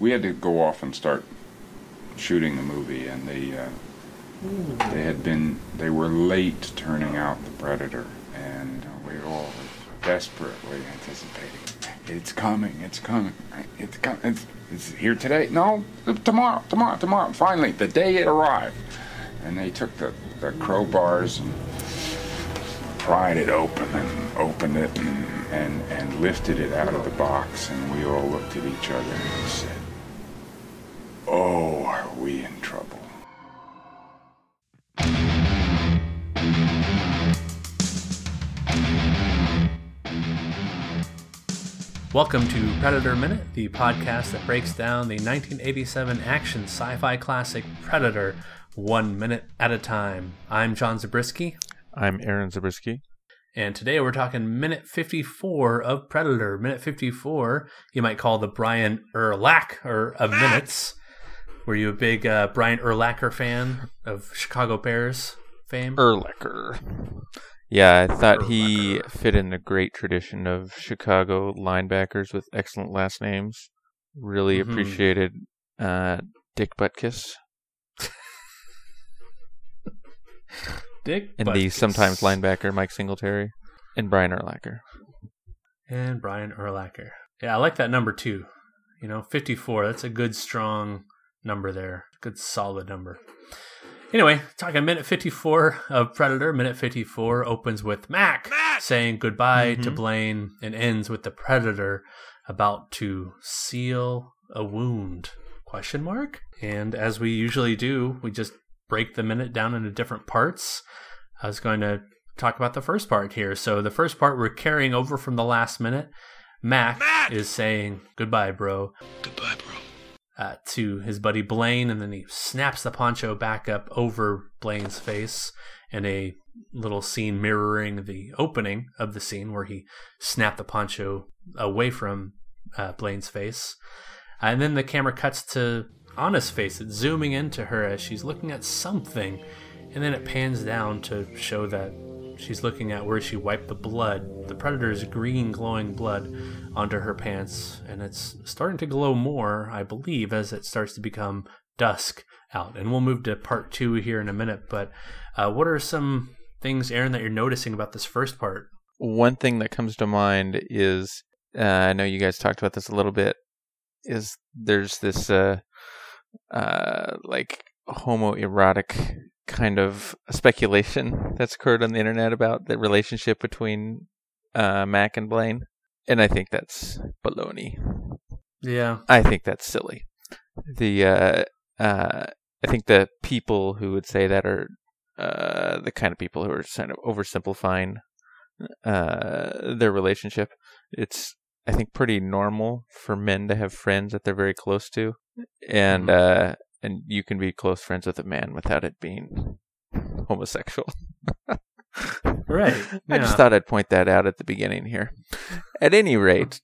we had to go off and start shooting the movie, and they uh, they had been they were late turning out the Predator, and we all were desperately anticipating. It's coming! It's coming! It's coming! It's, it's here today? No, tomorrow! Tomorrow! Tomorrow! Finally, the day it arrived, and they took the, the crowbars and pried it open and opened it and, and, and lifted it out of the box, and we all looked at each other and said, Oh, are we in trouble? Welcome to Predator Minute, the podcast that breaks down the 1987 action sci fi classic Predator one minute at a time. I'm John Zabriskie, I'm Aaron Zabriskie. and today we're talking minute 54 of Predator. Minute 54, you might call the Brian Urlacher of minutes. Were you a big uh, Brian Urlacher fan of Chicago Bears fame? Urlacher. Yeah, I thought he fit in the great tradition of Chicago linebackers with excellent last names. Really Mhm. appreciated uh, Dick Butkus Dick and the sometimes linebacker Mike Singletary and Brian Urlacher. And Brian Urlacher. Yeah, I like that number too. You know, 54. That's a good, strong number there. Good, solid number. Anyway, talking minute 54 of Predator. Minute 54 opens with Mac, saying goodbye to Mhm. Blaine and ends with the Predator about to seal a wound. Question mark? And as we usually do, we just break the minute down into different parts. I was going to talk about the first part here. So the first part we're carrying over from the last minute. Mac, is saying goodbye, bro. Goodbye, bro. Uh, to his buddy Blaine, and then he snaps the poncho back up over Blaine's face, and a little scene mirroring the opening of the scene where he snapped the poncho away from uh, Blaine's face. And then the camera cuts to Anna's face. It's zooming into her as she's looking at something, and then it pans down to show that she's looking at where she wiped the blood, the predator's green glowing blood, onto her pants, and it's starting to glow more, I believe, as it starts to become dusk out. And we'll move to part two here in a minute. But uh, what are some things, Aaron, that you're noticing about this first part? One thing that comes to mind is uh, I know you guys talked about this a little bit. Is there's this uh, uh, like homoerotic kind of speculation that's occurred on the internet about the relationship between uh, Mac and Blaine, and I think that's baloney. Yeah. I think that's silly. The uh, uh, I think the people who would say that are uh, the kind of people who are kind of oversimplifying uh, their relationship. It's I think pretty normal for men to have friends that they're very close to, and uh, and you can be close friends with a man without it being homosexual. Right. I just thought I'd point that out at the beginning here. At any rate,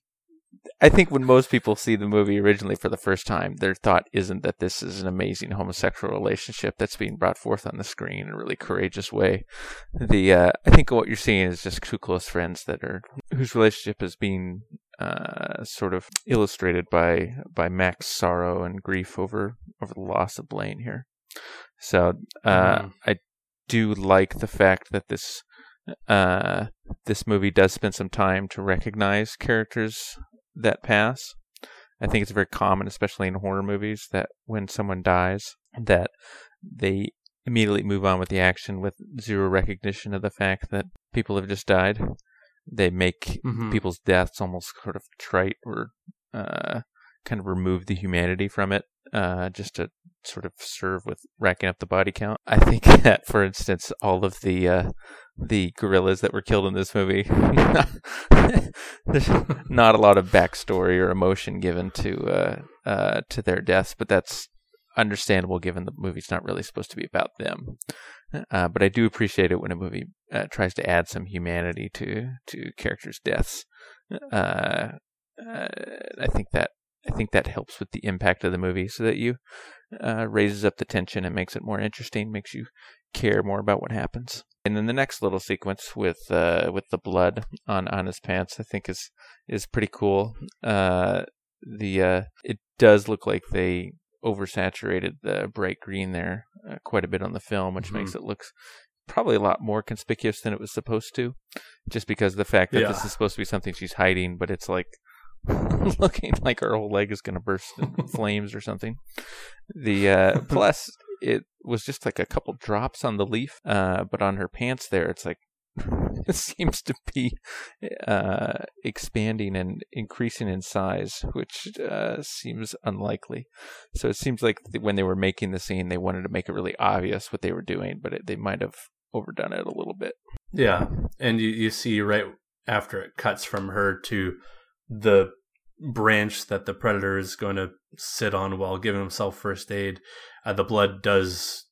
I think when most people see the movie originally for the first time, their thought isn't that this is an amazing homosexual relationship that's being brought forth on the screen in a really courageous way. The uh, I think what you're seeing is just two close friends that are whose relationship is being uh, sort of illustrated by by Mac's sorrow and grief over over the loss of Blaine here. So uh, Mhm. I do like the fact that this uh, this movie does spend some time to recognize characters that pass. I think it's very common, especially in horror movies, that when someone dies, that they immediately move on with the action with zero recognition of the fact that people have just died. They make Mhm. people's deaths almost sort of trite or uh, kind of remove the humanity from it, uh, just to sort of serve with racking up the body count. I think that, for instance, all of the uh, the guerrillas that were killed in this movie, there's not a lot of backstory or emotion given to uh, uh, to their deaths, but that's understandable given the movie's not really supposed to be about them. Uh, but I do appreciate it when a movie uh, tries to add some humanity to to characters' deaths. Uh, uh, I think that I think that helps with the impact of the movie, so that you uh, raises up the tension and makes it more interesting, makes you care more about what happens. And then the next little sequence with uh, with the blood on on his pants, I think is is pretty cool. Uh, the uh, it does look like they oversaturated the bright green there uh, quite a bit on the film, which Mhm. makes it look probably a lot more conspicuous than it was supposed to, just because of the fact that this is supposed to be something she's hiding, but it's like looking like her whole leg is going to burst in flames or something. The uh, plus it was just like a couple drops on the leaf, uh, but on her pants there, it's like it seems to be uh, expanding and increasing in size, which uh, seems unlikely. So it seems like when they were making the scene, they wanted to make it really obvious what they were doing, but it, they might have overdone it a little bit. Yeah, and you, you see right after it cuts from her to the branch that the predator is going to sit on while giving himself first aid. Uh, the blood does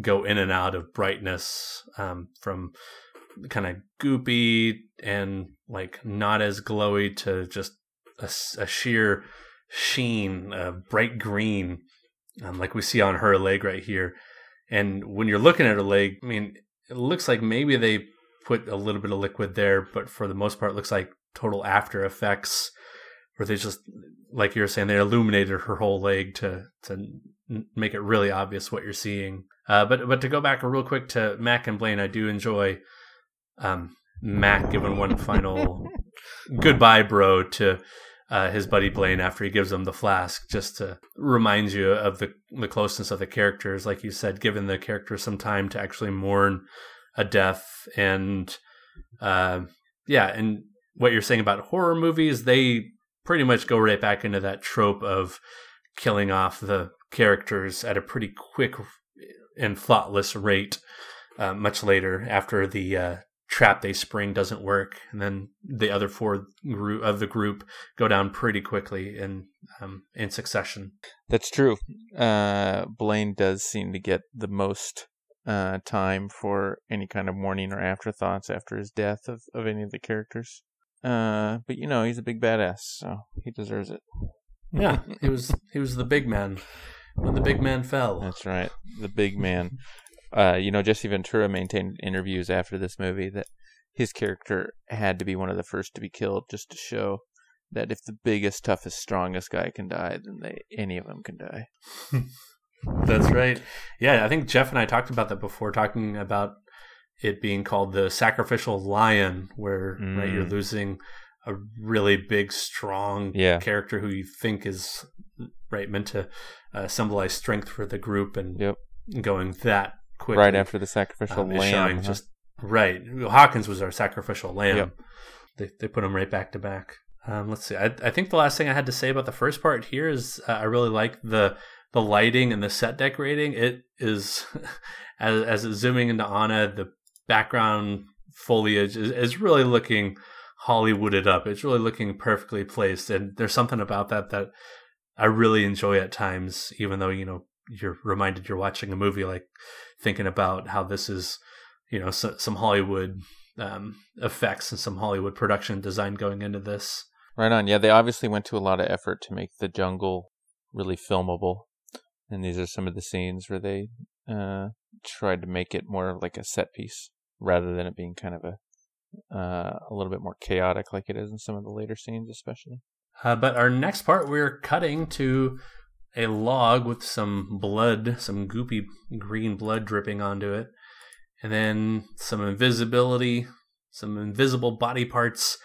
go in and out of brightness um, from kind of goopy and like not as glowy to just a sheer sheen, uh, bright green, um, like we see on her leg right here. And when you're looking at her leg, I mean, it looks like maybe they put a little bit of liquid there, but for the most part, looks like total after effects where they just, like you were saying, they illuminated her whole leg to to make it really obvious what you're seeing. Uh, but but to go back real quick to Mac and Blaine, I do enjoy um, Mac giving one final goodbye, bro, to uh, his buddy Blaine after he gives him the flask, just to remind you of the the closeness of the characters. Like you said, giving the characters some time to actually mourn a death, and uh, yeah, and what you're saying about horror movies, they pretty much go right back into that trope of killing off the characters at a pretty quick and thoughtless rate. Uh, much later, after the uh, trap they spring doesn't work, and then the other four group of the group go down pretty quickly in um, in succession. That's true. Uh, Blaine does seem to get the most uh, time for any kind of mourning or afterthoughts after his death of, of any of the characters. Uh, but you know, he's a big badass, so he deserves it. Yeah, he was he was the big man when the big man fell. That's right. The big man. Uh, you know, Jesse Ventura maintained interviews after this movie that his character had to be one of the first to be killed just to show that if the biggest, toughest, strongest guy can die, then they any of them can die. That's right. Yeah, I think Jeff and I talked about that before, talking about it being called the sacrificial lion, where right you're Mm. losing a really big, strong Yeah. character who you think is right meant to uh, symbolize strength for the group, and Yep. going that quickly Right after the sacrificial um, lamb. huh? just right. Hawkins was our sacrificial lamb. Yep. They they put them right back to back. Um, let's see. I, I think the last thing I had to say about the first part here is uh, I really like the the lighting and the set decorating. It is as as it's zooming into Anna, the background foliage is, is really looking Hollywooded up. It's really looking perfectly placed, and there's something about that that I really enjoy at times, even though you know you're reminded you're watching a movie, like thinking about how this is, you know, so, some Hollywood um, effects and some Hollywood production design going into this. Right on. Yeah, they obviously went to a lot of effort to make the jungle really filmable. And these are some of the scenes where they uh, tried to make it more like a set piece rather than it being kind of a uh, a little bit more chaotic like it is in some of the later scenes, especially. Uh, but our next part, we're cutting to a log with some blood, some goopy green blood dripping onto it, and then some invisibility, some invisible body parts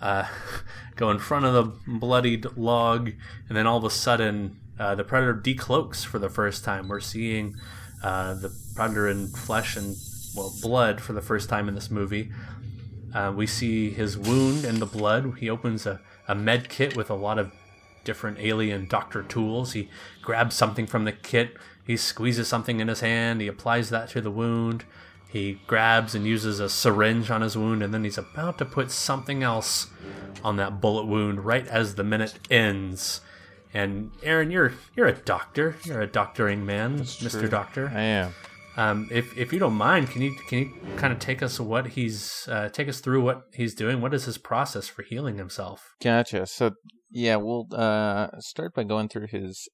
uh, go in front of the bloodied log, and then all of a sudden, uh, the predator decloaks for the first time. We're seeing uh, the predator in flesh and well blood for the first time in this movie. Uh, we see his wound and the blood. He opens a, a med kit with a lot of different alien doctor tools. He grabs something from the kit. He squeezes something in his hand. He applies that to the wound. He grabs and uses a syringe on his wound, and then he's about to put something else on that bullet wound right as the minute ends. And Aaron, you're you're a doctor. You're a doctoring man, Mister true. Doctor. I am. Um, if if you don't mind, can you can you kind of take us what he's uh, take us through what he's doing? What is his process for healing himself? Gotcha. So yeah, we'll uh, start by going through his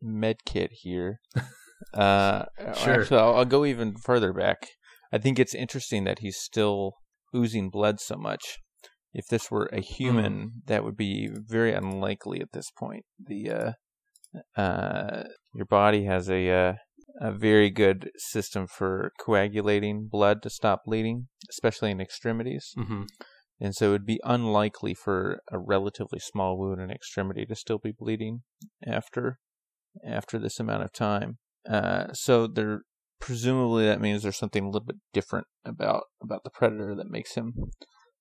med kit here. uh, Sure. Actually, I'll, I'll go even further back. I think it's interesting that he's still oozing blood so much if this were a human, that would be very unlikely at this point. The uh, uh, your body has a uh, a very good system for coagulating blood to stop bleeding, especially in extremities. hmm And so it would be unlikely for a relatively small wound in extremity to still be bleeding after after this amount of time. Uh, so there presumably that means there's something a little bit different about about the predator that makes him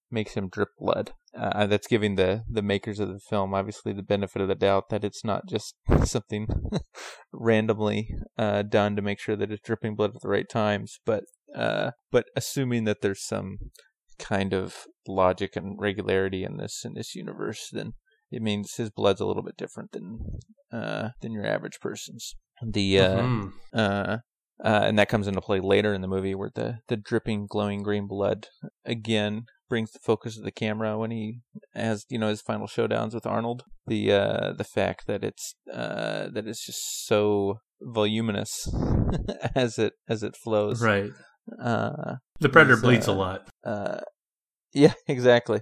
makes him drip blood. Uh, that's giving the the makers of the film obviously the benefit of the doubt that it's not just something randomly uh, done to make sure that it's dripping blood at the right times, but uh, but assuming that there's some kind of logic and regularity in this in this universe, then it means his blood's a little bit different than uh, than your average person's. The uh, Mhm. uh, uh, and that comes into play later in the movie where the, the dripping, glowing green blood again brings the focus of the camera when he has you know his final showdowns with Arnold. The uh, the fact that it's uh, that it's just so voluminous as it as it flows. Right. Uh, The predator bleeds a uh, lot. uh, yeah, exactly.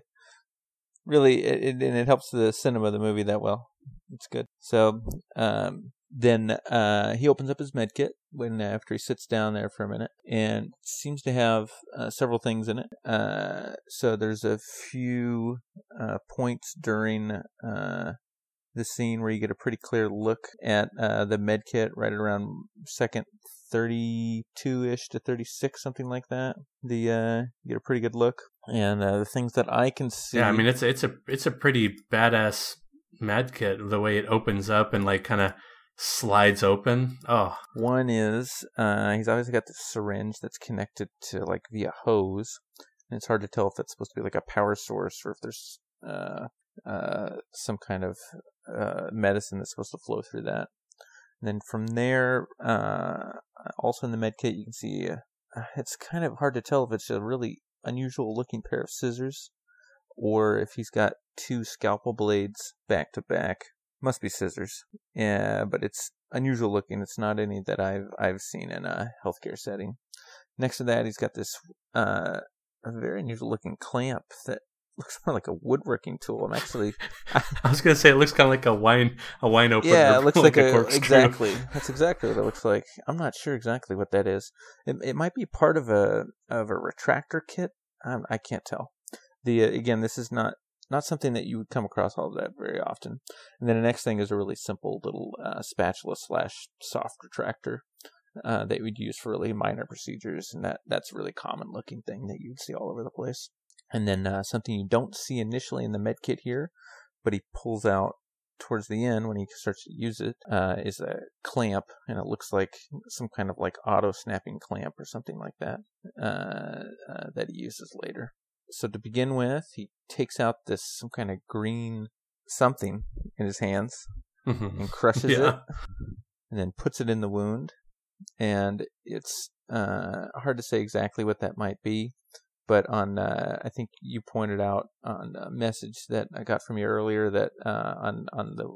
Really, it, it, and it helps the cinema of the movie that well. It's good. So um, then uh, he opens up his med kit when after he sits down there for a minute, and seems to have uh, several things in it. Uh, so there's a few uh, points during uh, the scene where you get a pretty clear look at uh, the med kit right around second 32-ish to 36 something like that the uh you get a pretty good look and uh, the things that i can see Yeah, I mean it's it's a it's a pretty badass med kit the way it opens up and like kind of slides open. Oh, one is uh he's always got this syringe that's connected to like via hose and it's hard to tell if it's supposed to be like a power source or if there's uh uh some kind of uh medicine that's supposed to flow through that. And then from there uh also in the med kit you can see uh, it's kind of hard to tell if it's a really unusual looking pair of scissors or if he's got two scalpel blades back to back must be scissors yeah but it's unusual looking it's not any that i've i've seen in a healthcare setting next to that he's got this uh a very unusual looking clamp that looks more like a woodworking tool i'm actually I was gonna say it looks kind of like a wine a wine opener. yeah, it looks like, a, corkscrew. exactly. That's exactly what it looks like. I'm not sure exactly what that is. It it might be part of a of a retractor kit. Um, I can't tell. The uh, again, this is not not something that you would come across all that very often. And then the next thing is a really simple little uh, spatula slash soft retractor. Uh, that we'd use for really minor procedures, and that that's a really common looking thing that you'd see all over the place. And then uh, something you don't see initially in the med kit here, but he pulls out towards the end when he starts to use it uh, is a clamp, and it looks like some kind of like auto snapping clamp or something like that uh, uh, that he uses later. So to begin with, he takes out this some kind of green something in his hands Mhm. and crushes Yeah. it, and then puts it in the wound. And it's uh, hard to say exactly what that might be, but on uh, I think you pointed out on a message that I got from you earlier that uh, on on the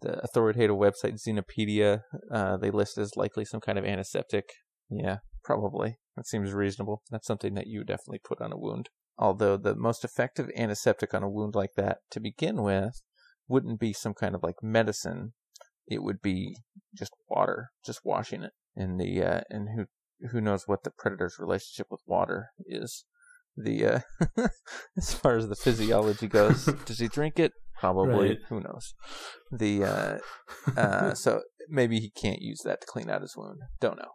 the authoritative website Xenopedia uh, they list as likely some kind of antiseptic. Yeah, probably. That seems reasonable. That's something that you definitely put on a wound. Although the most effective antiseptic on a wound like that to begin with wouldn't be some kind of like medicine. It would be just water, just washing it. And the uh, and who who knows what the predator's relationship with water is. The uh, as far as the physiology goes, does he drink it? Probably. Right. Who knows? The uh, uh, so maybe he can't use that to clean out his wound. Don't know.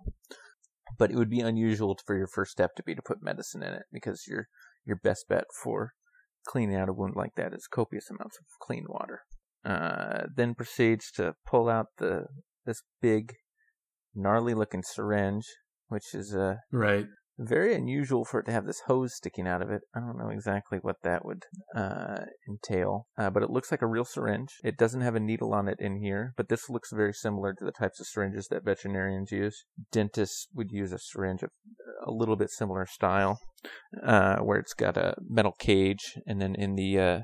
But it would be unusual for your first step to be to put medicine in it because your your best bet for cleaning out a wound like that is copious amounts of clean water. Uh, then proceeds to pull out the this big, gnarly looking syringe, which is uh, Right. very unusual for it to have this hose sticking out of it. I don't know exactly what that would uh, entail, uh, but it looks like a real syringe. It doesn't have a needle on it in here, but this looks very similar to the types of syringes that veterinarians use. Dentists would use a syringe of a little bit similar style, uh, where it's got a metal cage, and then in the uh,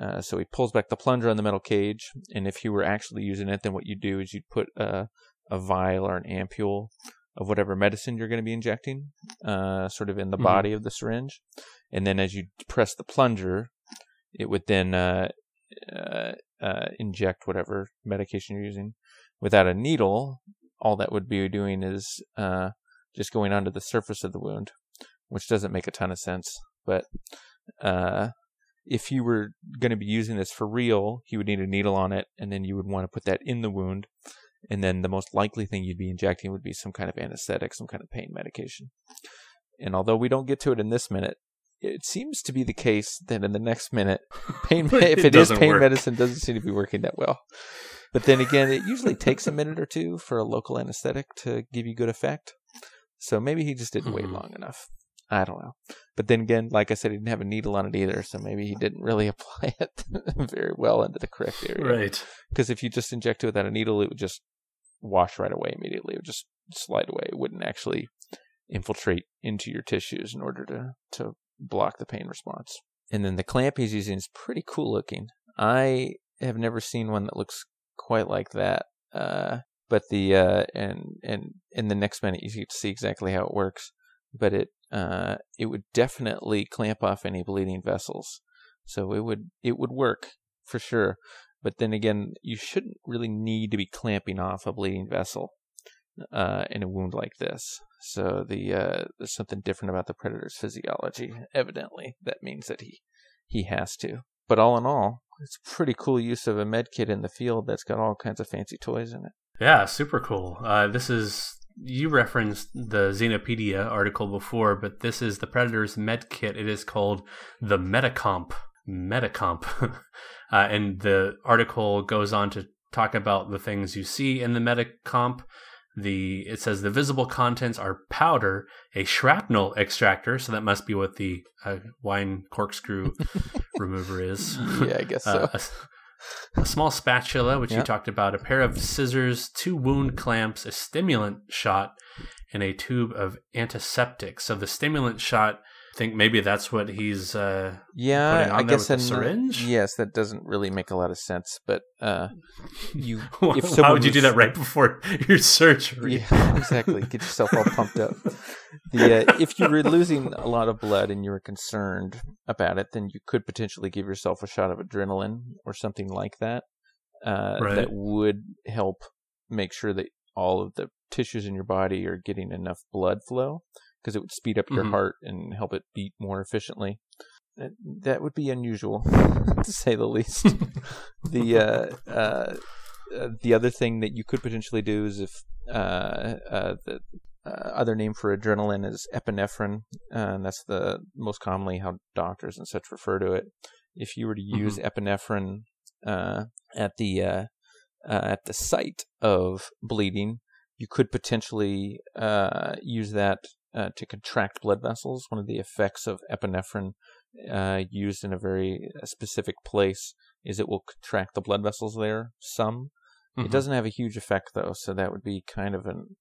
uh, so he pulls back the plunger on the metal cage, and if you were actually using it, then what you do is you'd put a, a vial or an ampule of whatever medicine you're going to be injecting, uh, sort of in the Mhm. body of the syringe, and then as you press the plunger, it would then uh, uh, uh, inject whatever medication you're using. Without a needle, all that would be doing is uh, just going onto the surface of the wound, which doesn't make a ton of sense. But uh, if you were going to be using this for real, you would need a needle on it, and then you would want to put that in the wound. And then the most likely thing you'd be injecting would be some kind of anesthetic, some kind of pain medication. And although we don't get to it in this minute, it seems to be the case that in the next minute, pain if It it is pain work. medicine doesn't seem to be working that well. But then again, it usually takes a minute or two for a local anesthetic to give you good effect. So maybe he just didn't wait Mhm. long enough. I don't know. But then again, like I said, he didn't have a needle on it either, so maybe he didn't really apply it very well into the correct area. Right. Because if you just inject it without a needle, it would just wash right away immediately. It would just slide away. It wouldn't actually infiltrate into your tissues in order to, to block the pain response. And then the clamp he's using is pretty cool looking. I have never seen one that looks quite like that. Uh, but the uh, and and in the next minute you get to see exactly how it works. But it uh, it would definitely clamp off any bleeding vessels. So it would it would work for sure. But then again, you shouldn't really need to be clamping off a bleeding vessel uh, in a wound like this. So the uh, there's something different about the predator's physiology. Evidently, that means that he he has to. But all in all, it's a pretty cool use of a med kit in the field that's got all kinds of fancy toys in it. Yeah, super cool. Uh, this is you referenced the Xenopedia article before, but this is the Predator's med kit. It is called the Medicomp. Medicomp, uh, and the article goes on to talk about the things you see in the Medicomp. The it says the visible contents are powder, a shrapnel extractor, so that must be what the uh, wine corkscrew remover is. Yeah, I guess so. A, a small spatula, which you talked about, a pair of scissors, two wound clamps, a stimulant shot, and a tube of antiseptic. So the stimulant shot, I think maybe that's what he's. Uh, Yeah, I guess an- syringe? Yes, that doesn't really make a lot of sense. But uh, you, why if someone would you do that right before your surgery? Yeah, exactly. Get yourself all pumped up. The uh, if you were losing a lot of blood and you were concerned about it, then you could potentially give yourself a shot of adrenaline or something like that. Uh, Right. That would help make sure that all of the tissues in your body are getting enough blood flow because it would speed up your Mhm. heart and help it beat more efficiently. That, that would be unusual, to say the least. the uh, uh, uh, the other thing that you could potentially do is if uh, uh, the uh, other name for adrenaline is epinephrine, uh, and that's the most commonly how doctors and such refer to it. If you were to use epinephrine uh, at the uh, uh, at the site of bleeding, you could potentially uh, use that uh, to contract blood vessels. One of the effects of epinephrine uh, used in a very uh, specific place is it will contract the blood vessels there some. Mhm. It doesn't have a huge effect though, so that would be kind of an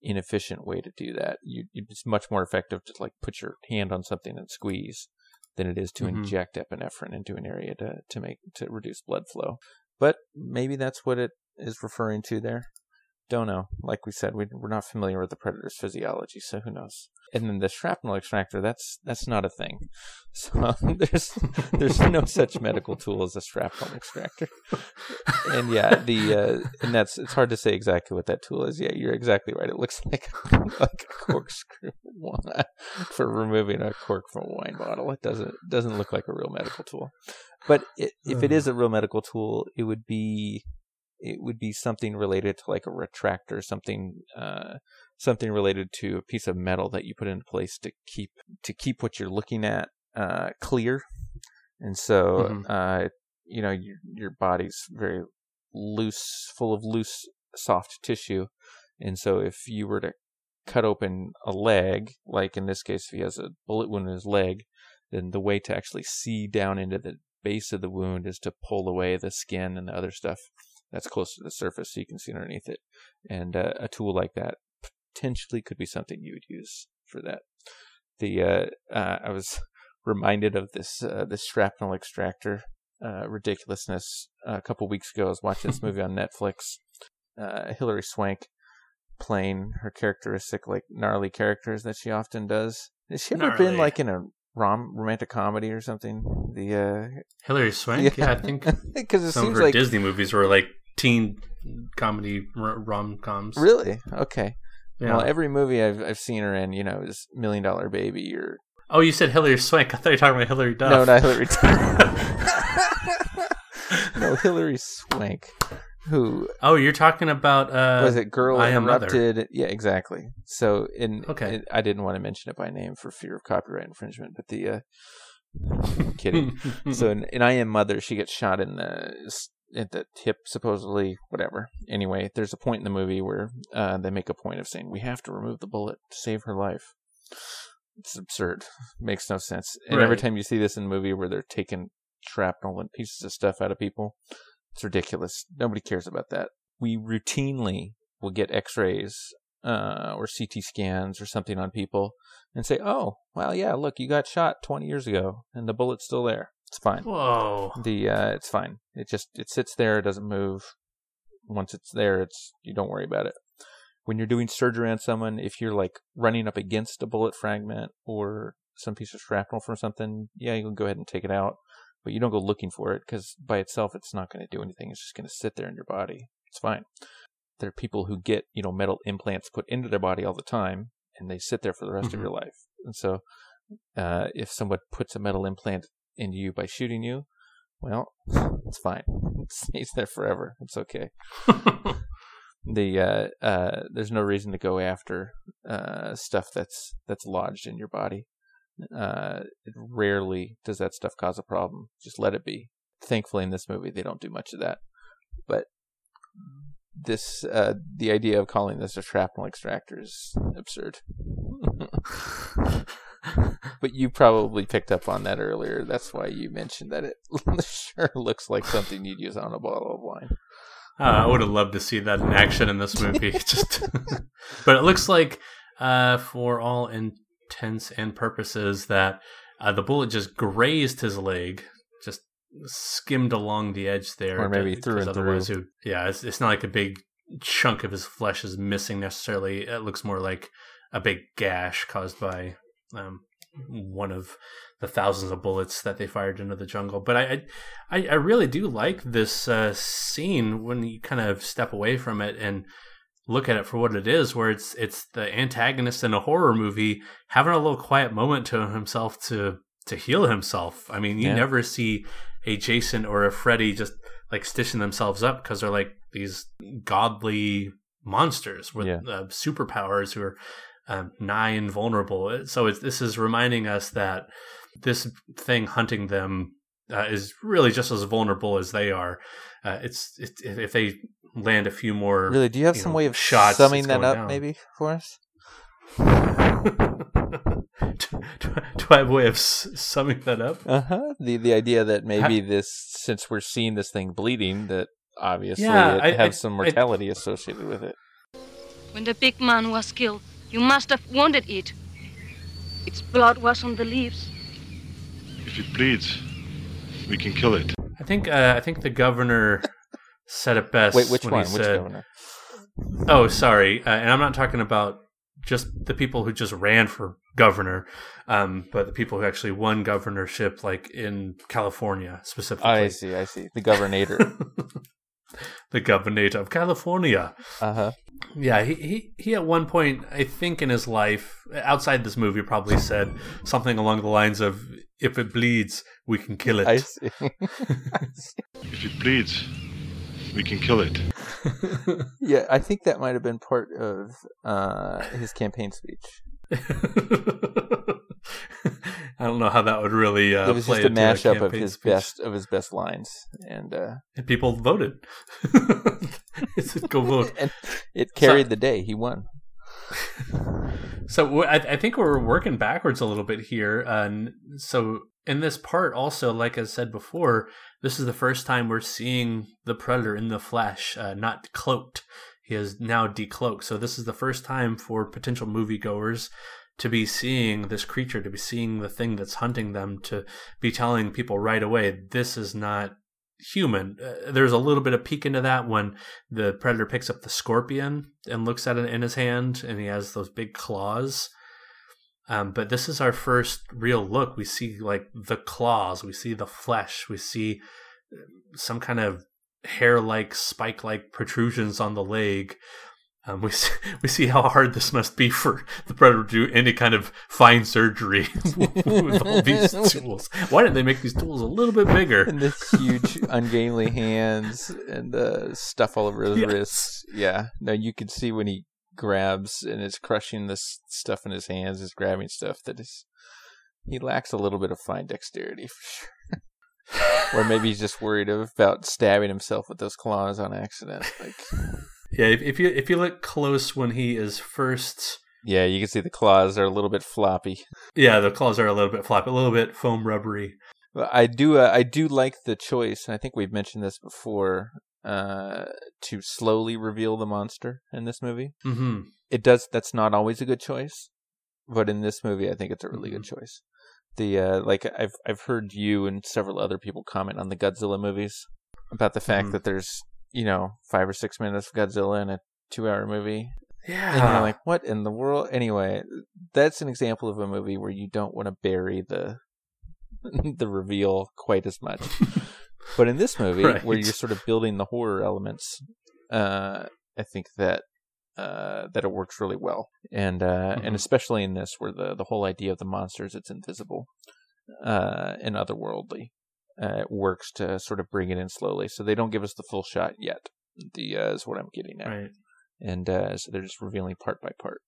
inefficient way to do that. You, it's much more effective to like put your hand on something and squeeze than it is to Mhm. inject epinephrine into an area to to make to reduce blood flow. But maybe that's what it is referring to there. Don't know. Like we said, we, we're not familiar with the predator's physiology, so who knows? And then the shrapnel extractor, that's that's not a thing. So there's there's no such medical tool as a shrapnel extractor. And yeah, the uh, and that's it's hard to say exactly what that tool is. Yeah, you're exactly right. It looks like like a corkscrew one for removing a cork from a wine bottle. It doesn't doesn't look like a real medical tool. But it, if it is a real medical tool, it would be it would be something related to like a retractor, something uh, something related to a piece of metal that you put into place to keep to keep what you're looking at uh, clear. And so, Mhm. uh, you know, your your body's very loose, full of loose, soft tissue, and so if you were to cut open a leg, like in this case, if he has a bullet wound in his leg, then the way to actually see down into the base of the wound is to pull away the skin and the other stuff that's close to the surface so you can see underneath it. And uh, a tool like that potentially could be something you would use for that. The uh, uh, I was reminded of this uh, this shrapnel extractor uh, ridiculousness uh, a couple weeks ago. I was watching this movie on Netflix. Uh, Hilary Swank playing her characteristic like gnarly characters that she often does. Has she ever been like in a rom romantic comedy or something. The uh, Hilary Swank. Yeah, I think because it some of seems her like Disney movies were like teen comedy rom coms. really okay. Yeah. Well, every movie I've I've seen her in, you know, is Million Dollar Baby or oh, you said Hilary Swank. I thought you were talking about Hilary Duff. no, not Hilary. no, Hilary Swank, who oh, you're talking about uh, was it? Girl I Mother. Interrupted. Yeah, exactly. So in Okay. in- I didn't want to mention it by name for fear of copyright infringement, but the uh, kidding. so in, in I Am Mother, she gets shot in the at the tip, supposedly. Whatever. Anyway, there's a point in the movie where uh, they make a point of saying we have to remove the bullet to save her life. It's absurd. Makes no sense. And every time you see this in a movie where they're taking shrapnel and pieces of stuff out of people, it's ridiculous. Nobody cares about that. We routinely will get X-rays uh, or CT scans or something on people and say, "Oh, well, yeah, look, you got shot 20 years ago, and the bullet's still there. It's fine. Whoa. The uh, it's fine. It just it sits there. It doesn't move. Once it's there, it's you don't worry about it. When you're doing surgery on someone, if you're like running up against a bullet fragment or some piece of shrapnel from something, yeah, you can go ahead and take it out, but you don't go looking for it because by itself, it's not going to do anything. It's just going to sit there in your body. It's fine. There are people who get you know metal implants put into their body all the time, and they sit there for the rest Mhm. of your life. And so, uh, if someone puts a metal implant into you by shooting you, well, it's fine. It stays there forever. It's okay. The uh, uh, there's no reason to go after uh, stuff that's that's lodged in your body. Uh, it rarely does that stuff cause a problem. Just let it be. Thankfully, in this movie, they don't do much of that. But this, uh, the idea of calling this a shrapnel extractor is absurd. but you probably picked up on that earlier. That's why you mentioned that it sure looks like something you'd use on a bottle of wine. Uh, I would have loved to see that in action in this movie. Just, but it looks like, uh, for all intents and purposes, that uh, the bullet just grazed his leg, just skimmed along the edge there, Or maybe to- through and otherwise through. it yeah, it's, it's not like a big chunk of his flesh is missing necessarily. It looks more like a big gash caused by um, one of the thousands of bullets that they fired into the jungle. But I, I, I really do like this uh, scene when you kind of step away from it and look at it for what it is, where it's it's the antagonist in a horror movie having a little quiet moment to himself to to heal himself. I mean, you Yeah. never see a Jason or a Freddy just like stitching themselves up because they're like these godly monsters with Yeah. uh, superpowers who are um, nigh invulnerable. So it's, this is reminding us that this thing hunting them uh, is really just as vulnerable as they are. Uh, it's, it's if they land a few more. Really, do you have you some know, way of shots, summing that up, down. maybe for us? do, do, do I have a way of s- summing that up? Uh huh. The the idea that maybe this, since we're seeing this thing bleeding, that obviously Yeah, it I- has I- some I- mortality associated with it. When the big man was killed, you must have wanted it. Its blood was on the leaves. If it bleeds, we can kill it. I think uh, I think the governor said it best. Wait, which when one? He Which said, governor? Oh, sorry, uh, and I'm not talking about just the people who just ran for governor, um, but the people who actually won governorship, like in California specifically. I see. I see. The governor. the governor of California. uh huh. Yeah, he, he he at one point, I think in his life, outside this movie, probably said something along the lines of, "If it bleeds, we can kill it." I see. If it bleeds, we can kill it. yeah, I think that might have been part of uh, his campaign speech. I don't know how that would really uh, it was play just a mashup of his speech. best of his best lines, and uh, And people voted. Go vote. and it carried the day. He won. So I think we're working backwards a little bit here. And so in this part, also, like I said before, this is the first time we're seeing the predator in the flesh, uh, not cloaked. He is now decloaked. So this is the first time for potential moviegoers to be seeing this creature, to be seeing the thing that's hunting them, to be telling people right away, this is not human. Uh, there's a little bit of peek into that when the predator picks up the scorpion and looks at it in his hand, and he has those big claws. Um, but this is our first real look. We see like the claws, we see the flesh, we see uh, some kind of hair-like, spike-like protrusions on the leg. Um, we see, we see how hard this must be for the predator to do any kind of fine surgery with all these tools. Why didn't they make these tools a little bit bigger? and this huge ungainly hands and the stuff all over his Yes. wrists. Yeah, no, you can see when he grabs and is crushing this stuff in his hands, is grabbing stuff that is. He lacks a little bit of fine dexterity for sure. or maybe he's just worried about stabbing himself with those claws on accident. Like, Yeah, if, if you if you look close when he is first, yeah, you can see the claws are a little bit floppy. yeah, the claws are a little bit floppy, a little bit foam rubbery. I do. Uh, I do like the choice, and I think we've mentioned this before. Uh, to slowly reveal the monster in this movie. hmm It does. That's not always a good choice, but in this movie, I think it's a really good choice. The uh, like I've I've heard you and several other people comment on the Godzilla movies about the fact Mhm. that there's you know five or six minutes of Godzilla in a two-hour movie, Yeah, and you're like, what in the world? Anyway, that's an example of a movie where you don't want to bury the the reveal quite as much. but in this movie, where you're sort of building the horror elements, uh, I think that uh, that it works really well, and uh, Mhm. and especially in this, where the the whole idea of the monsters it's invisible uh, and otherworldly, uh, it works to sort of bring it in slowly. So they don't give us the full shot yet. The uh, is what I'm getting at right. and uh, so they're just revealing part by part.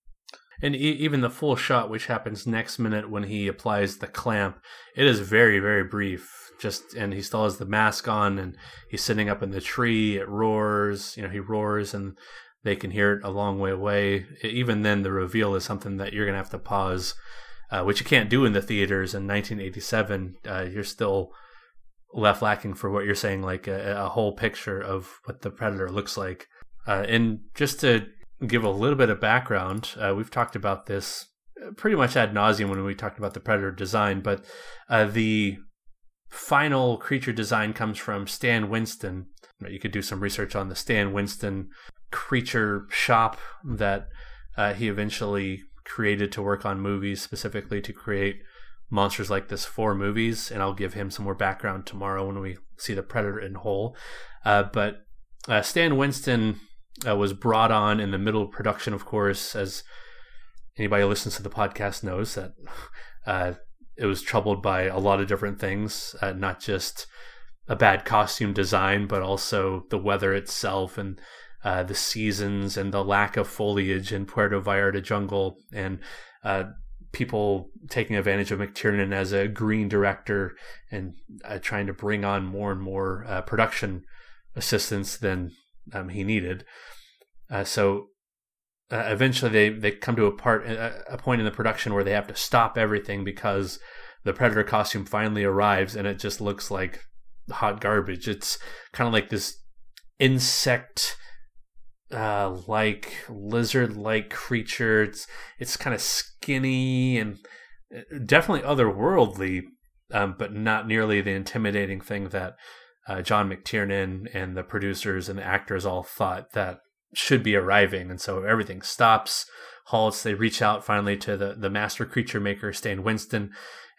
And e- even the full shot, which happens next minute when he applies the clamp, it is very, very brief. Just and he still has the mask on, and he's sitting up in the tree. It roars, you know, he roars, and they can hear it a long way away. Even then, the reveal is something that you're gonna have to pause, uh, which you can't do in the theaters in 1987. Uh, you're still left lacking for what you're saying, like a, a whole picture of what the predator looks like. Uh, and just to give a little bit of background, uh, we've talked about this uh, pretty much ad nauseum when we talked about the predator design, but uh, the final creature design comes from Stan Winston. You could do some research on the Stan Winston creature shop that uh, he eventually created to work on movies, specifically to create monsters like this for movies. And I'll give him some more background tomorrow when we see the Predator in whole. Uh, but uh, Stan Winston uh, was brought on in the middle of production, of course, as anybody who listens to the podcast knows that uh, it was troubled by a lot of different things, uh, not just a bad costume design, but also the weather itself and uh, the seasons and the lack of foliage in Puerto Vallarta jungle and people taking advantage of McTiernan as a green director and uh, trying to bring on more and more uh, production assistants than um, he needed. Uh, so uh, eventually they, they come to a part a, a point in the production where they have to stop everything because the predator costume finally arrives and it just looks like hot garbage. It's kind of like this insect uh like lizard like creature. It's it's kind of skinny and uh, definitely otherworldly, um, but not nearly the intimidating thing that uh, John McTiernan and the producers and the actors all thought that should be arriving. And so everything stops, halts. They reach out finally to the, the master creature maker, Stan Winston,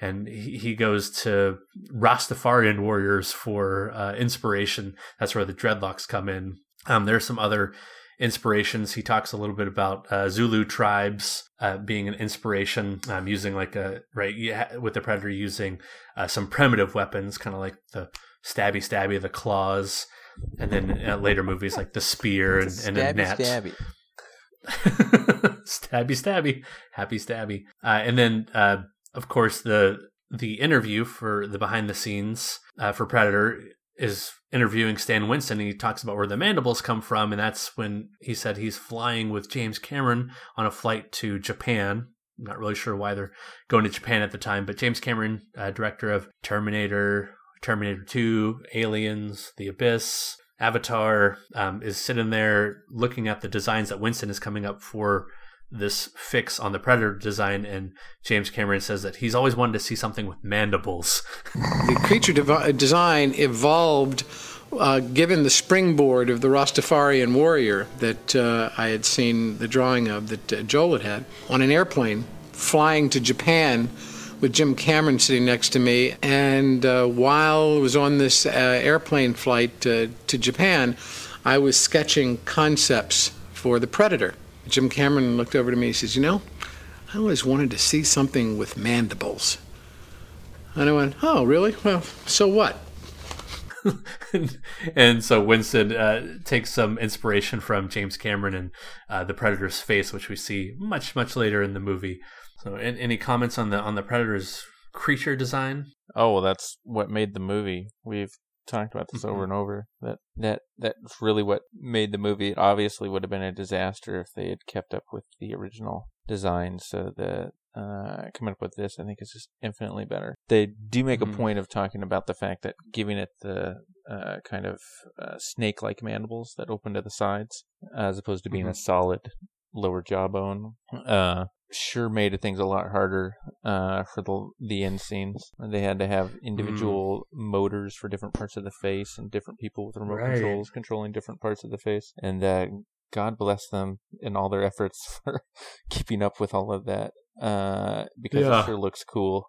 and he, he goes to Rastafarian warriors for uh, inspiration. That's where the dreadlocks come in. Um, there's some other inspirations. He talks a little bit about uh, Zulu tribes uh, being an inspiration, um, using like a right with the predator using uh, some primitive weapons, kind of like the stabby stabby, the claws, and then uh, later movies like the spear and, and a stabby, net. stabby. stabby stabby happy stabby uh, and then uh, of course the the interview for the behind the scenes uh, for predator is interviewing stan winston and he talks about where the mandibles come from and that's when he said he's flying with james cameron on a flight to japan. I'm not really sure why they're going to japan at the time but james cameron uh, director of terminator terminator 2 aliens the abyss Avatar um, is sitting there looking at the designs that Winston is coming up for this fix on the Predator design, and James Cameron says that he's always wanted to see something with mandibles. The creature design evolved uh, given the springboard of the Rastafarian warrior that uh, I had seen the drawing of that uh, Joel had had on an airplane flying to Japan with Jim Cameron sitting next to me. And uh, while I was on this uh, airplane flight uh, to Japan, I was sketching concepts for The Predator. Jim Cameron looked over to me and says, You know, I always wanted to see something with mandibles. And I went, Oh, really? Well, so what? and so Winston uh, takes some inspiration from James Cameron and uh, the Predator's face, which we see much much later in the movie. So, and, any comments on the on the Predator's creature design? Oh well, that's what made the movie. We've talked about this over and over. That that that's really what made the movie. It obviously would have been a disaster if they had kept up with the original design. So the uh, coming up with this, I think, is just infinitely better. They do make Mhm. a point of talking about the fact that giving it the uh, kind of uh, snake-like mandibles that open to the sides, as opposed to being a Mhm. solid lower jawbone, uh, sure made things a lot harder uh, for the the end scenes. They had to have individual motors for different parts of the face and different people with remote Right. controls controlling different parts of the face. And uh, God bless them and all their efforts for keeping up with all of that uh, because Yeah. it sure looks cool.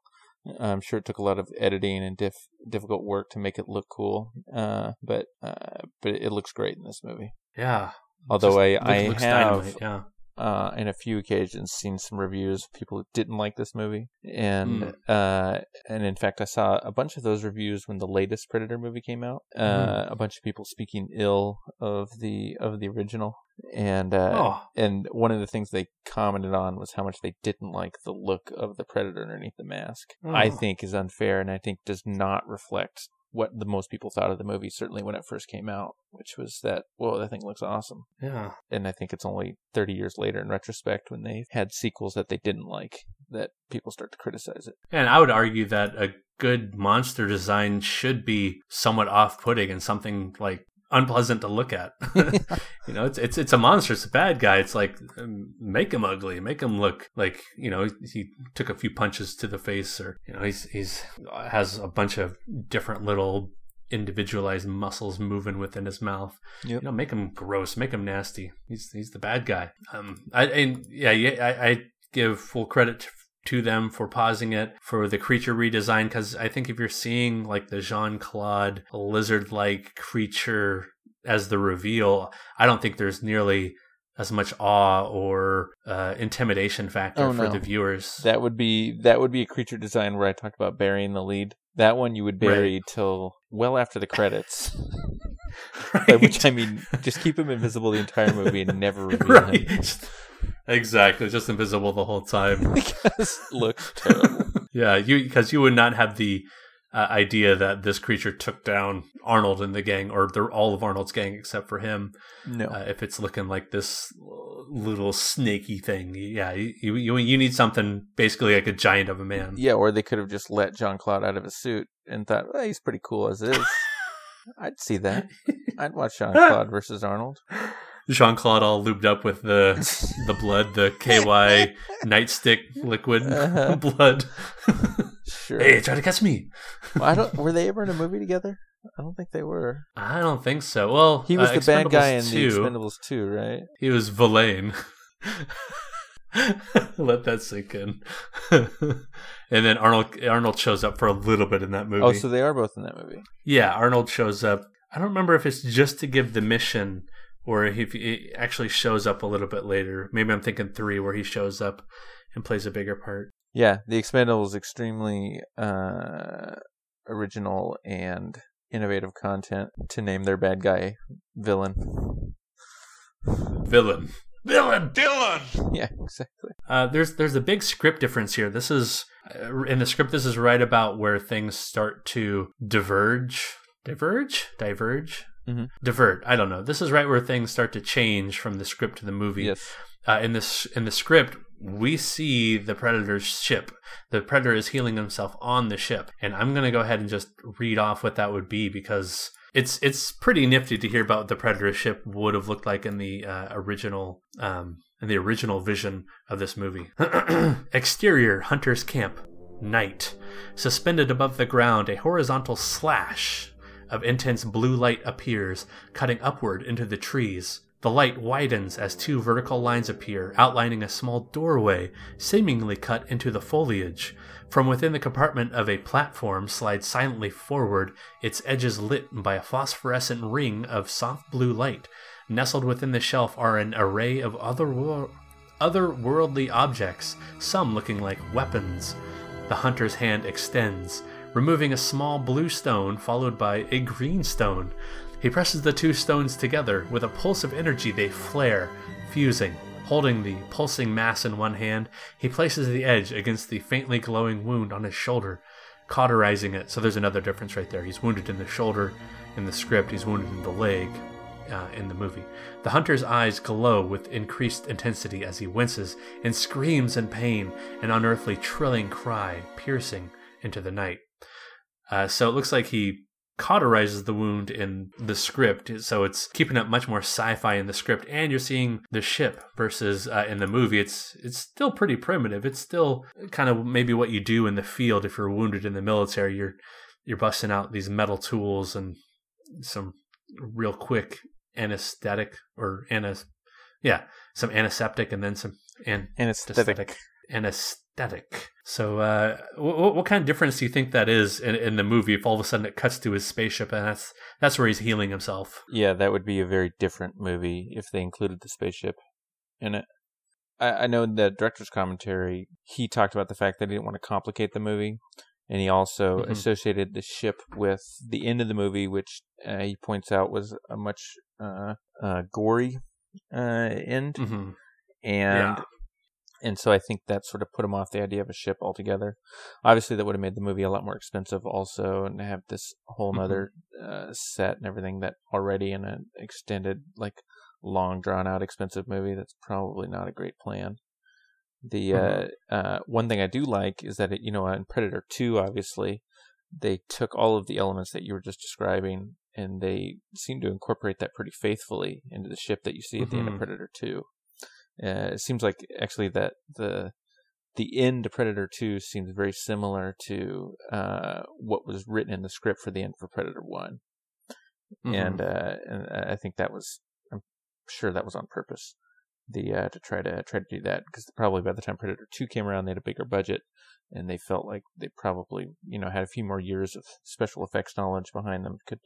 I'm sure it took a lot of editing and diff- difficult work to make it look cool, uh, but uh, but it looks great in this movie. Yeah. Although I, I have yeah. Uh, in a few occasions seen some reviews of people who didn't like this movie, and Mm. uh, and in fact I saw a bunch of those reviews when the latest Predator movie came out. Uh, A bunch of people speaking ill of the of the original, and uh, Oh, and one of the things they commented on was how much they didn't like the look of the Predator underneath the mask. I Oh. think is unfair, and I think does not reflect what the most people thought of the movie. Certainly when it first came out, which was that whoa, that thing looks awesome yeah. and I think it's only 30 years later in retrospect when they've had sequels that they didn't like that people start to criticize it. And I would argue that a good monster design should be somewhat off-putting and something like unpleasant to look at. you know, it's it's it's a monster. It's a bad guy. It's like um, make him ugly, make him look like you know he took a few punches to the face, or you know he's he's has a bunch of different little individualized muscles moving within his mouth. Yep. You know, make him gross, make him nasty. He's he's the bad guy. Um, I and yeah, yeah, I, I give full credit to, them for pausing it for the creature redesign because I think if you're seeing like the Jean Claude lizard-like creature as the reveal, I don't think there's nearly as much awe or uh, intimidation factor Oh, for no. the viewers. That would be that would be a creature design where I talked about burying the lead. That one you would bury till well after the credits. By which I mean just keep him invisible the entire movie and never reveal him right. Exactly, just invisible the whole time. because looks terrible. Yeah, you because you would not have the uh, idea that this creature took down Arnold and the gang, or all of Arnold's gang except for him. No. Uh, if it's looking like this little snaky thing, yeah, you you you need something basically like a giant of a man. yeah, or they could have just let John Claude out of his suit and thought, well, he's pretty cool as is. I'd see that. I'd watch John Claude versus Arnold. Jean Claude all lubed up with the the blood, the KY nightstick liquid Uh-huh. blood. Sure. hey, try to catch me. I don't. Were they ever in a movie together? I don't think they were. I don't think so. Well, He was uh, the bad guy in Expendables the 2, Expendables 2, right? He was Villain. Let that sink in. and then Arnold Arnold shows up for a little bit in that movie. Oh, so they are both in that movie. yeah, Arnold shows up. I don't remember if it's just to give the mission or if he actually shows up a little bit later. Maybe I'm thinking three, where he shows up and plays a bigger part. Yeah, the Expendables extremely uh, original and innovative content to name their bad guy villain. Villain, villain. Dylan! Yeah, exactly. Uh, there's there's a big script difference here. This is uh, in the script. This is right about where things start to diverge, diverge, diverge, Mhm. divert. I don't know. This is right where things start to change from the script to the movie. Yes. Uh, in this in the script, we see the predator's ship. The predator is healing himself on the ship, and I'm gonna go ahead and just read off what that would be because it's it's pretty nifty to hear about what the predator ship would have looked like in the uh, original um, in the original vision of this movie. Exterior hunter's camp, night. Suspended above the ground, a horizontal slash of intense blue light appears, cutting upward into the trees. The light widens as two vertical lines appear, outlining a small doorway, seemingly cut into the foliage. From within the compartment of a platform slides silently forward, its edges lit by a phosphorescent ring of soft blue light. Nestled within the shelf are an array of other otherworldly objects, some looking like weapons. The hunter's hand extends, removing a small blue stone followed by a green stone. He presses the two stones together. With a pulse of energy, they flare, fusing. Holding the pulsing mass in one hand, he places the edge against the faintly glowing wound on his shoulder, cauterizing it. So there's another difference right there. He's wounded in the shoulder in the script, he's wounded in the leg uh, in the movie. The hunter's eyes glow with increased intensity as he winces and screams in pain, an unearthly trilling cry piercing into the night. Uh, so it looks like he cauterizes the wound in the script, so it's keeping up much more sci-fi in the script, and you're seeing the ship versus uh, in the movie. It's it's still pretty primitive. It's still kind of maybe what you do in the field if you're wounded in the military. You're you're busting out these metal tools and some real quick anesthetic or anes yeah some antiseptic and then some an- Anesthetic. anesthetic so uh what, what kind of difference do you think that is in, in the movie if all of a sudden it cuts to his spaceship and that's that's where he's healing himself Yeah, that would be a very different movie if they included the spaceship in it. I, I know in the director's commentary, he talked about the fact that he didn't want to complicate the movie. And he also Mhm. associated the ship with the end of the movie, which uh, he points out was a much uh, uh, gory uh, end. mm-hmm. And Yeah. And so I think that sort of put him off the idea of a ship altogether. Obviously, that would have made the movie a lot more expensive, also, and have this whole Mhm. nother uh, set and everything that already in an extended, like long drawn out, expensive movie. That's probably not a great plan. The uh, uh, one thing I do like is that it, you know in Predator Two, obviously, they took all of the elements that you were just describing and they seem to incorporate that pretty faithfully into the ship that you see at the end of Mhm. Predator Two. Uh, it seems like actually that the the end to Predator Two seems very similar to uh, what was written in the script for the end for Predator One, Mm-hmm. and uh, and I think that was I'm sure that was on purpose. The uh, to try to try to do that because probably by the time Predator Two came around, they had a bigger budget, and they felt like they probably you know had a few more years of special effects knowledge behind them could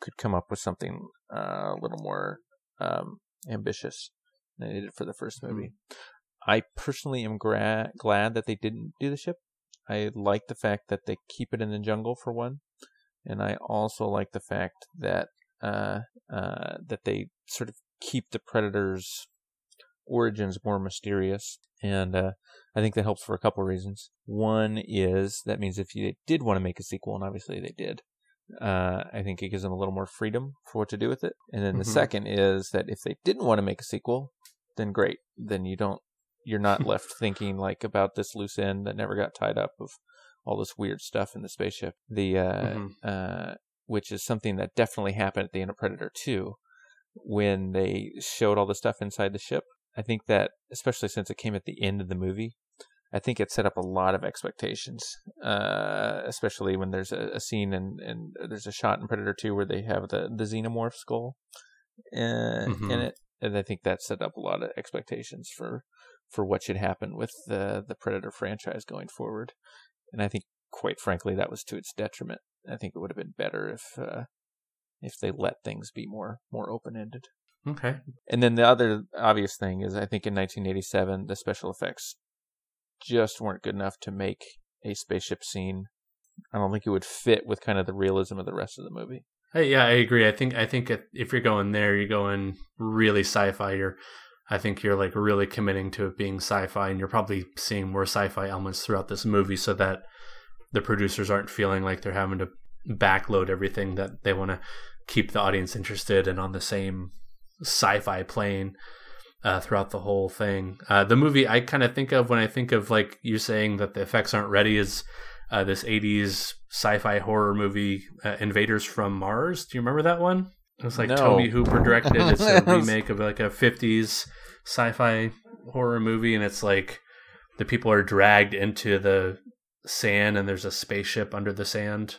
could come up with something uh, a little more um, ambitious than they did for the first movie. I personally am gra- glad that they didn't do the ship. I like the fact that they keep it in the jungle for one, and I also like the fact that uh, uh, that they sort of keep the predators' origins more mysterious, and uh, I think that helps for a couple of reasons. One is that means if you did want to make a sequel, and obviously they did, uh, I think it gives them a little more freedom for what to do with it. And then the Mhm. second is that if they didn't want to make a sequel, then great. Then you don't, you're not left thinking like about this loose end that never got tied up of all this weird stuff in the spaceship. The, uh, Mhm. uh, which is something that definitely happened at the end of Predator 2 when they showed all the stuff inside the ship. I think that, especially since it came at the end of the movie, I think it set up a lot of expectations, uh, especially when there's a, a scene and and there's a shot in Predator 2 where they have the, the xenomorph skull uh, Mhm. in it, and I think that set up a lot of expectations for for what should happen with the the Predator franchise going forward. And I think, quite frankly, that was to its detriment. I think it would have been better if uh, if they let things be more more open ended. okay And then the other obvious thing is, I think in 1987, the special effects just weren't good enough to make a spaceship scene. I don't think it would fit with kind of the realism of the rest of the movie. Hey, yeah, I agree. I think I think if- you're going there, you're going really sci-fi. You're, I think you're like really committing to it being sci-fi, and you're probably seeing more sci-fi elements throughout this movie, so that the producers aren't feeling like they're having to backload everything. That they want to keep the audience interested and on the same sci-fi plane uh, throughout the whole thing. Uh, the movie I kind of think of when I think of like you saying that the effects aren't ready is uh, this 80s sci-fi horror movie uh, invaders from mars do you remember that one it was like No. Tobe Hooper directed it's a remake of like a 50s sci-fi horror movie and it's like the people are dragged into the sand and there's a spaceship under the sand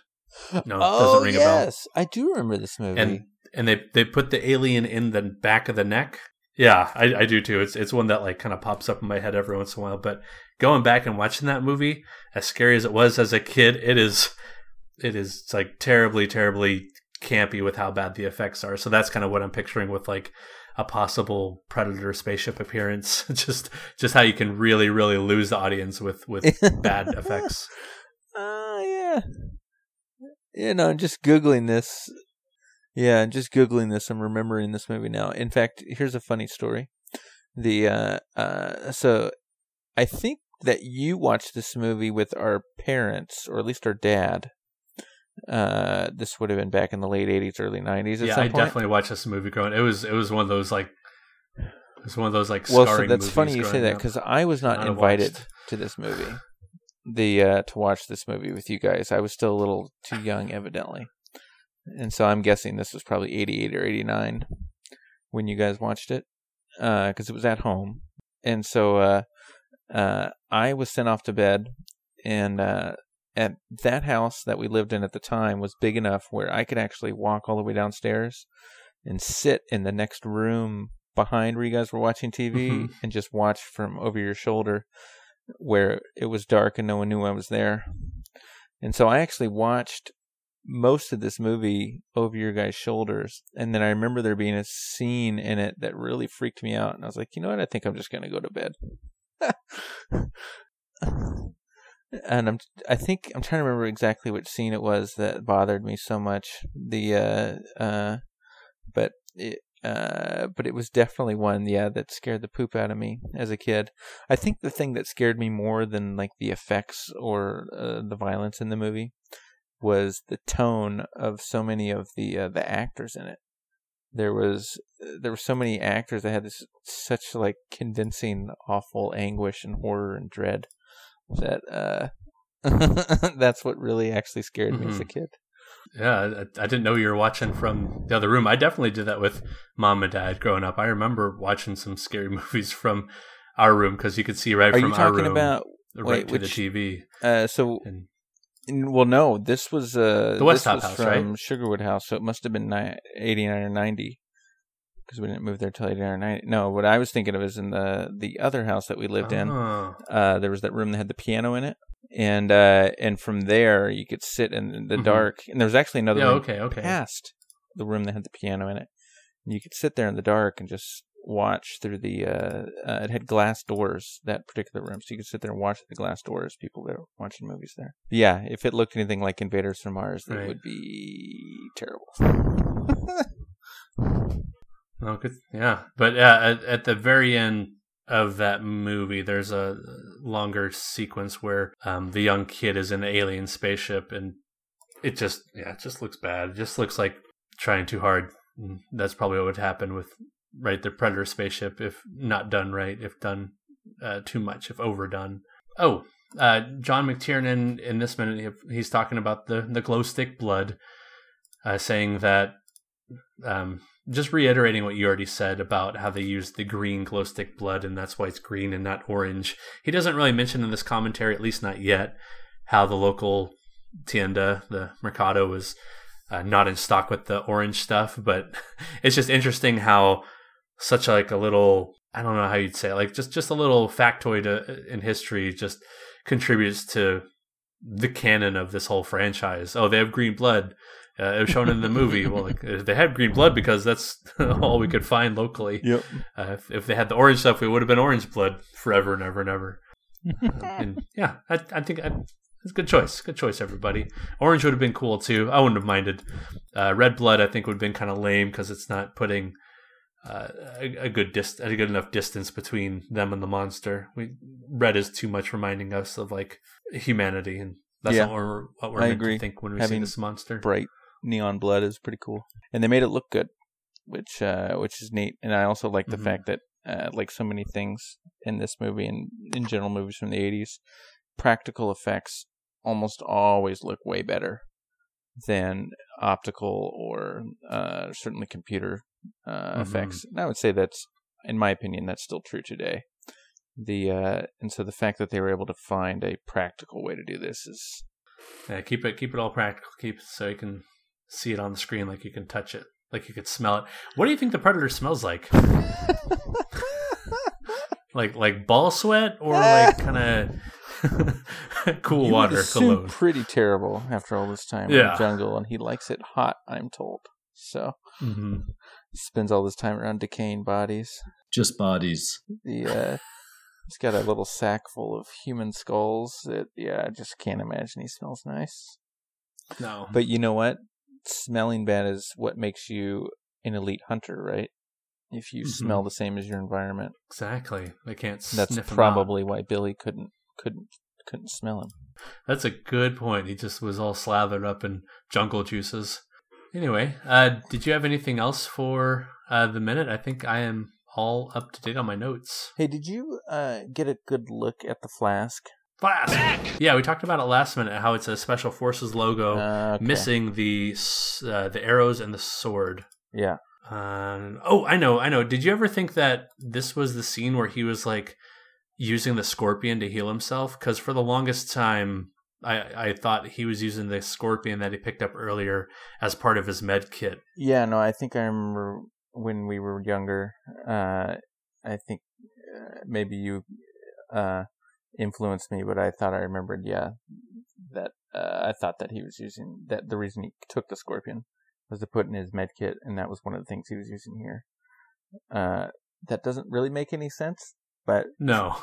No, oh doesn't ring a bell. yes, I do remember this movie. And and they they put the alien in the back of the neck. Yeah, I, I do too. It's it's one that like kind of pops up in my head every once in a while. But going back and watching that movie, as scary as it was as a kid, it is it is like terribly, terribly campy with how bad the effects are. So that's kind of what I'm picturing with like a possible predator spaceship appearance. just just how you can really, really lose the audience with with bad effects. Uh, yeah. You know, just googling this. Yeah, and just googling this. I'm remembering this movie now. In fact, here's a funny story. The uh, uh, so I think that you watched this movie with our parents, or at least our dad. Uh, this would have been back in the late '80s, early '90s. At yeah, I point. definitely watched this movie growing. It was it was one of those like it was one of those like Well, so that's funny you say that because I was not I'd invited watched. to this movie. The uh, to watch this movie with you guys, I was still a little too young, evidently, and so I'm guessing this was probably '88 or '89 when you guys watched it, because it was at home, and so uh, uh, I was sent off to bed, and uh, at that house that we lived in at the time was big enough where I could actually walk all the way downstairs and sit in the next room behind where you guys were watching TV Mhm. and just watch from over your shoulder where it was dark and no one knew I was there. And so I actually watched most of this movie over your guys' shoulders. And then I remember there being a scene in it that really freaked me out. And I was like, you know what? I think I'm just going to go to bed. and I'm I think I'm trying to remember exactly which scene it was that bothered me so much. The uh uh but it uh but it was definitely one yeah that scared the poop out of me as a kid. I think the thing that scared me more than like the effects or uh, the violence in the movie was the tone of so many of the uh, the actors in it. There was there were so many actors that had this such like convincing awful anguish and horror and dread that uh that's what really actually scared me as a Mhm. kid. Yeah, I, I didn't know you were watching from the other room. I definitely did that with mom and dad growing up. I remember watching some scary movies from our room because you could see right Are from you our talking room about right wait, to which- the TV. uh so And well no, this was uh The West this Top was House, from right? Sugarwood House, so it must have been ni- 89 or 90 because we didn't move there till 89 or 90. No, what I was thinking of is in the the other house that we lived in. Oh. uh, there was that room that had the piano in it, and uh, and from there you could sit in the Mhm. dark. And there was actually another Yeah, room okay, okay. past the room that had the piano in it. And you could sit there in the dark and just watch through the. Uh, uh, it had glass doors that particular room, so you could sit there and watch the glass doors. People that were watching movies there. Yeah, if it looked anything like Invaders from Mars, it Right. would be terrible. Oh, good. Yeah, but yeah, at, at the very end of that movie, there's a longer sequence where um, the young kid is in an alien spaceship, and it just yeah, it just looks bad. It just looks like trying too hard. That's probably what would happen with right the Predator spaceship if not done right, if done uh, too much, if overdone. Oh, uh, John McTiernan in this minute he's talking about the the glow stick blood, uh, saying that um, just reiterating what you already said about how they use the green glow stick blood and that's why it's green and not orange. He doesn't really mention in this commentary, at least not yet, how the local tienda, the mercado, was uh, not in stock with the orange stuff. But it's just interesting how such like a little I don't know how you'd say it, like just just a little factoid uh, in history just contributes to the canon of this whole franchise. Oh, they have green blood. Uh, it was shown in the movie. Well, like, uh, they had green blood because that's all we could find locally. Yep. Uh, if, if they had the orange stuff, it would have been orange blood forever and ever and ever. Uh, and yeah, I, I think I, it's a good choice. Good choice, everybody. Orange would have been cool too. I wouldn't have minded. Uh, red blood, I think, would have been kind of lame because it's not putting uh, a, a good dist- a good enough distance between them and the monster. We red is too much reminding us of like humanity, and that's Yeah. not what we're, what we're I meant agree. to think when we Having see this monster. bright neon blood is pretty cool, and they made it look good, which uh, which is neat. And I also like the Mhm. fact that, uh, like so many things in this movie and in general movies from the '80s, practical effects almost always look way better than optical or uh, certainly computer uh, Mhm. effects. And I would say that's, in my opinion, that's still true today. The uh, and so the fact that they were able to find a practical way to do this is Yeah, keep it keep it all practical. Keep so you can see it on the screen, like you can touch it, like you could smell it. What do you think the predator smells like? like like ball sweat or like kind of cool You water cologne? pretty terrible after all this time in the jungle, and he likes it hot. I'm told. So hmm he spends all this time around decaying bodies. Just bodies. Yeah. uh, he's got a little sack full of human skulls. That yeah, I just can't imagine he smells nice. No, But you know what? Smelling bad is what makes you an elite hunter, right? If you Mhm. smell the same as your environment, exactly. They can't. that's probably why Billy couldn't couldn't couldn't smell him. That's a good point. He just was all slathered up in jungle juices. Anyway, uh, did you have anything else for uh, the minute? I think I am all up to date on my notes. Hey, did you uh, get a good look at the flask? Flask. Yeah, we talked about it last minute. How it's a special forces logo, Uh, okay. missing the uh, the arrows and the sword. Yeah. Um, oh, I know, I know. Did you ever think that this was the scene where he was like using the scorpion to heal himself? Because for the longest time, I I thought he was using the scorpion that he picked up earlier as part of his med kit. Yeah, no, I think I remember when we were younger. Uh, I think uh, maybe you uh, influenced me, but I thought I remembered. Yeah, that uh, I thought that he was using that. The reason he took the scorpion was to put in his med kit, and that was one of the things he was using here. Uh, that doesn't really make any sense, but No.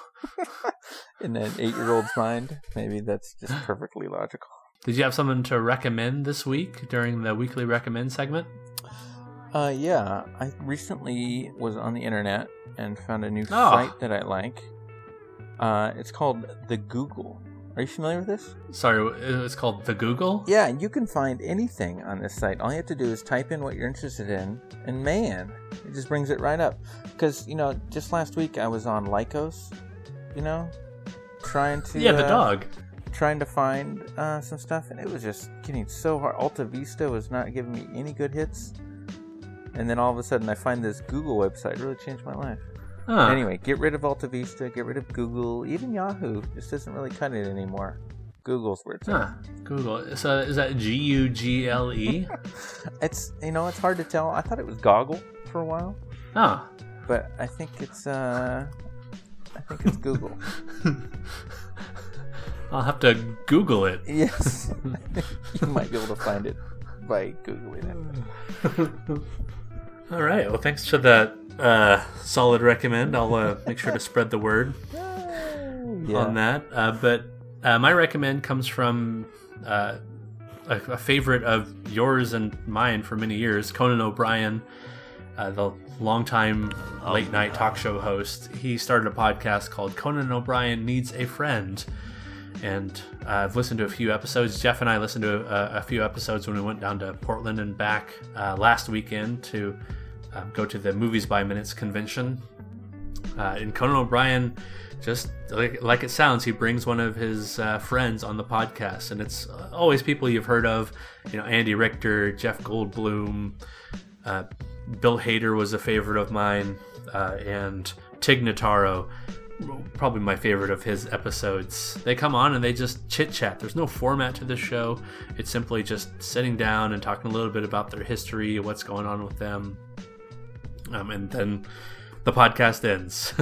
in an eight-year-old's mind, maybe that's just perfectly logical. Did you have someone to recommend this week during the weekly recommend segment? Uh, yeah, I recently was on the internet and found a new Oh. site that I like. Uh, it's called the Google. Are you familiar with this? Sorry, it's called the Google. Yeah, you can find anything on this site. All you have to do is type in what you're interested in, and man, it just brings it right up. Because you know, just last week I was on Lycos, you know, trying to Yeah, the uh, dog. trying to find uh, some stuff, and it was just getting so hard. Alta Vista was not giving me any good hits, and then all of a sudden I find this Google website. It really changed my life. Huh. Anyway, get rid of Alta Vista, get rid of Google, even Yahoo. Just isn't really cutting it anymore. Google's where it's Huh. Google. So is that G U G L E? It's you know it's hard to tell. I thought it was Goggle for a while, Oh. but I think it's uh, I think it's Google. I'll have to Google it. yes, you might be able to find it by googling it. All right. Well, thanks for that uh, solid recommend. I'll uh, make sure to spread the word Yeah. on that. Uh, but uh, my recommend comes from uh, a, a favorite of yours and mine for many years, Conan O'Brien, uh, the longtime late night talk show host. He started a podcast called Conan O'Brien Needs a Friend. And uh, I've listened to a few episodes. Jeff and I listened to a, a few episodes when we went down to Portland and back uh, last weekend to um, go to the Movies by Minutes convention. Uh, and Conan O'Brien, just like, like it sounds, he brings one of his uh, friends on the podcast, and it's always people you've heard of. You know, Andy Richter, Jeff Goldblum, uh, Bill Hader was a favorite of mine, uh, and Tig Notaro, probably my favorite of his episodes. They come on and they just chit chat. There's no format to the show. It's simply just sitting down and talking a little bit about their history, what's going on with them, um, and then the podcast ends.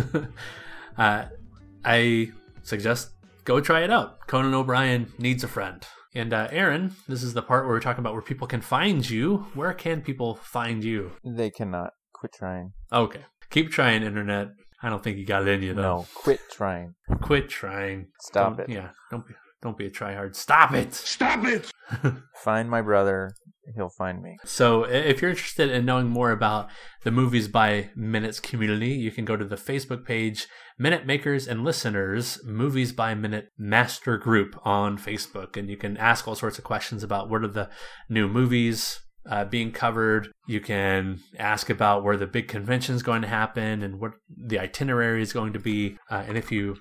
uh, I suggest go try it out. Conan O'Brien needs a friend. And uh, Aaron, this is the part where we're talking about where people can find you. Where can people find you? They cannot quit trying. Okay, keep trying, internet. I don't think you got it in you though. No, quit trying. Quit trying. Stop Don't- it. Yeah, don't be don't be a tryhard. Stop it. Stop it! Find my brother. He'll find me. So, if you're interested in knowing more about the Movies by Minutes community, you can go to the Facebook page Minute Makers and Listeners Movies by Minute Master Group on Facebook, and you can ask all sorts of questions about what are the new movies uh, being covered. You can ask about where the big convention is going to happen and what the itinerary is going to be, uh, and if you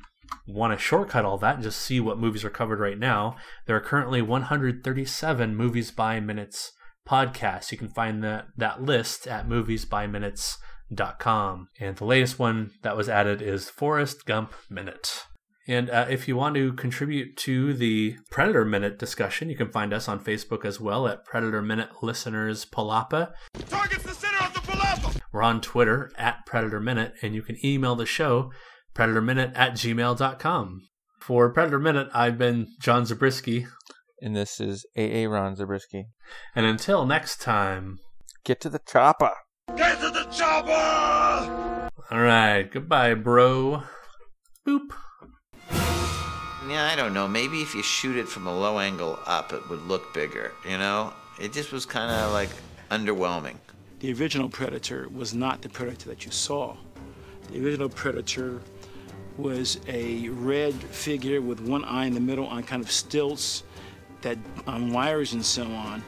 want to shortcut all that and just see what movies are covered right now, there are currently 137 movies by minutes podcasts. You can find that, that list at moviesbyminutes.com. And the latest one that was added is Forrest Gump Minute. And uh, if you want to contribute to the Predator Minute discussion, you can find us on Facebook as well at Predator Minute Listeners Palapa. Target's the center of the palapa! We're on Twitter at Predator Minute, and you can email the show predatorminute at gmail.com. For Predator Minute, I've been John Zabriskie. And this is AA Ron Zabriskie. And until next time, Get to the chopper. Get to the chopper! all right, goodbye, bro. Boop. Yeah, I don't know. Maybe if you shoot it from a low angle up, it would look bigger. You know, it just was kind of like underwhelming. The original Predator was not the Predator that you saw. The original Predator was a red figure with one eye in the middle on kind of stilts that on wires and so on.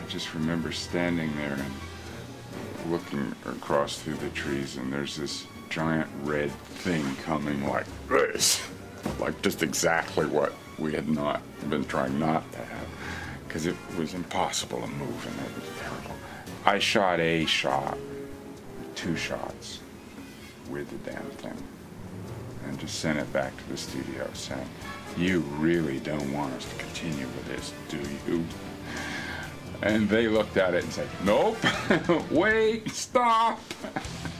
I just remember standing there and looking across through the trees, and there's this giant red thing coming like this. Like just exactly what we had not been trying not to have. Because it was impossible to move, and it was terrible. I shot a shot, two shots with the damn thing, and just sent it back to the studio saying, You really don't want us to continue with this, do you? And they looked at it and said, Nope, wait, stop.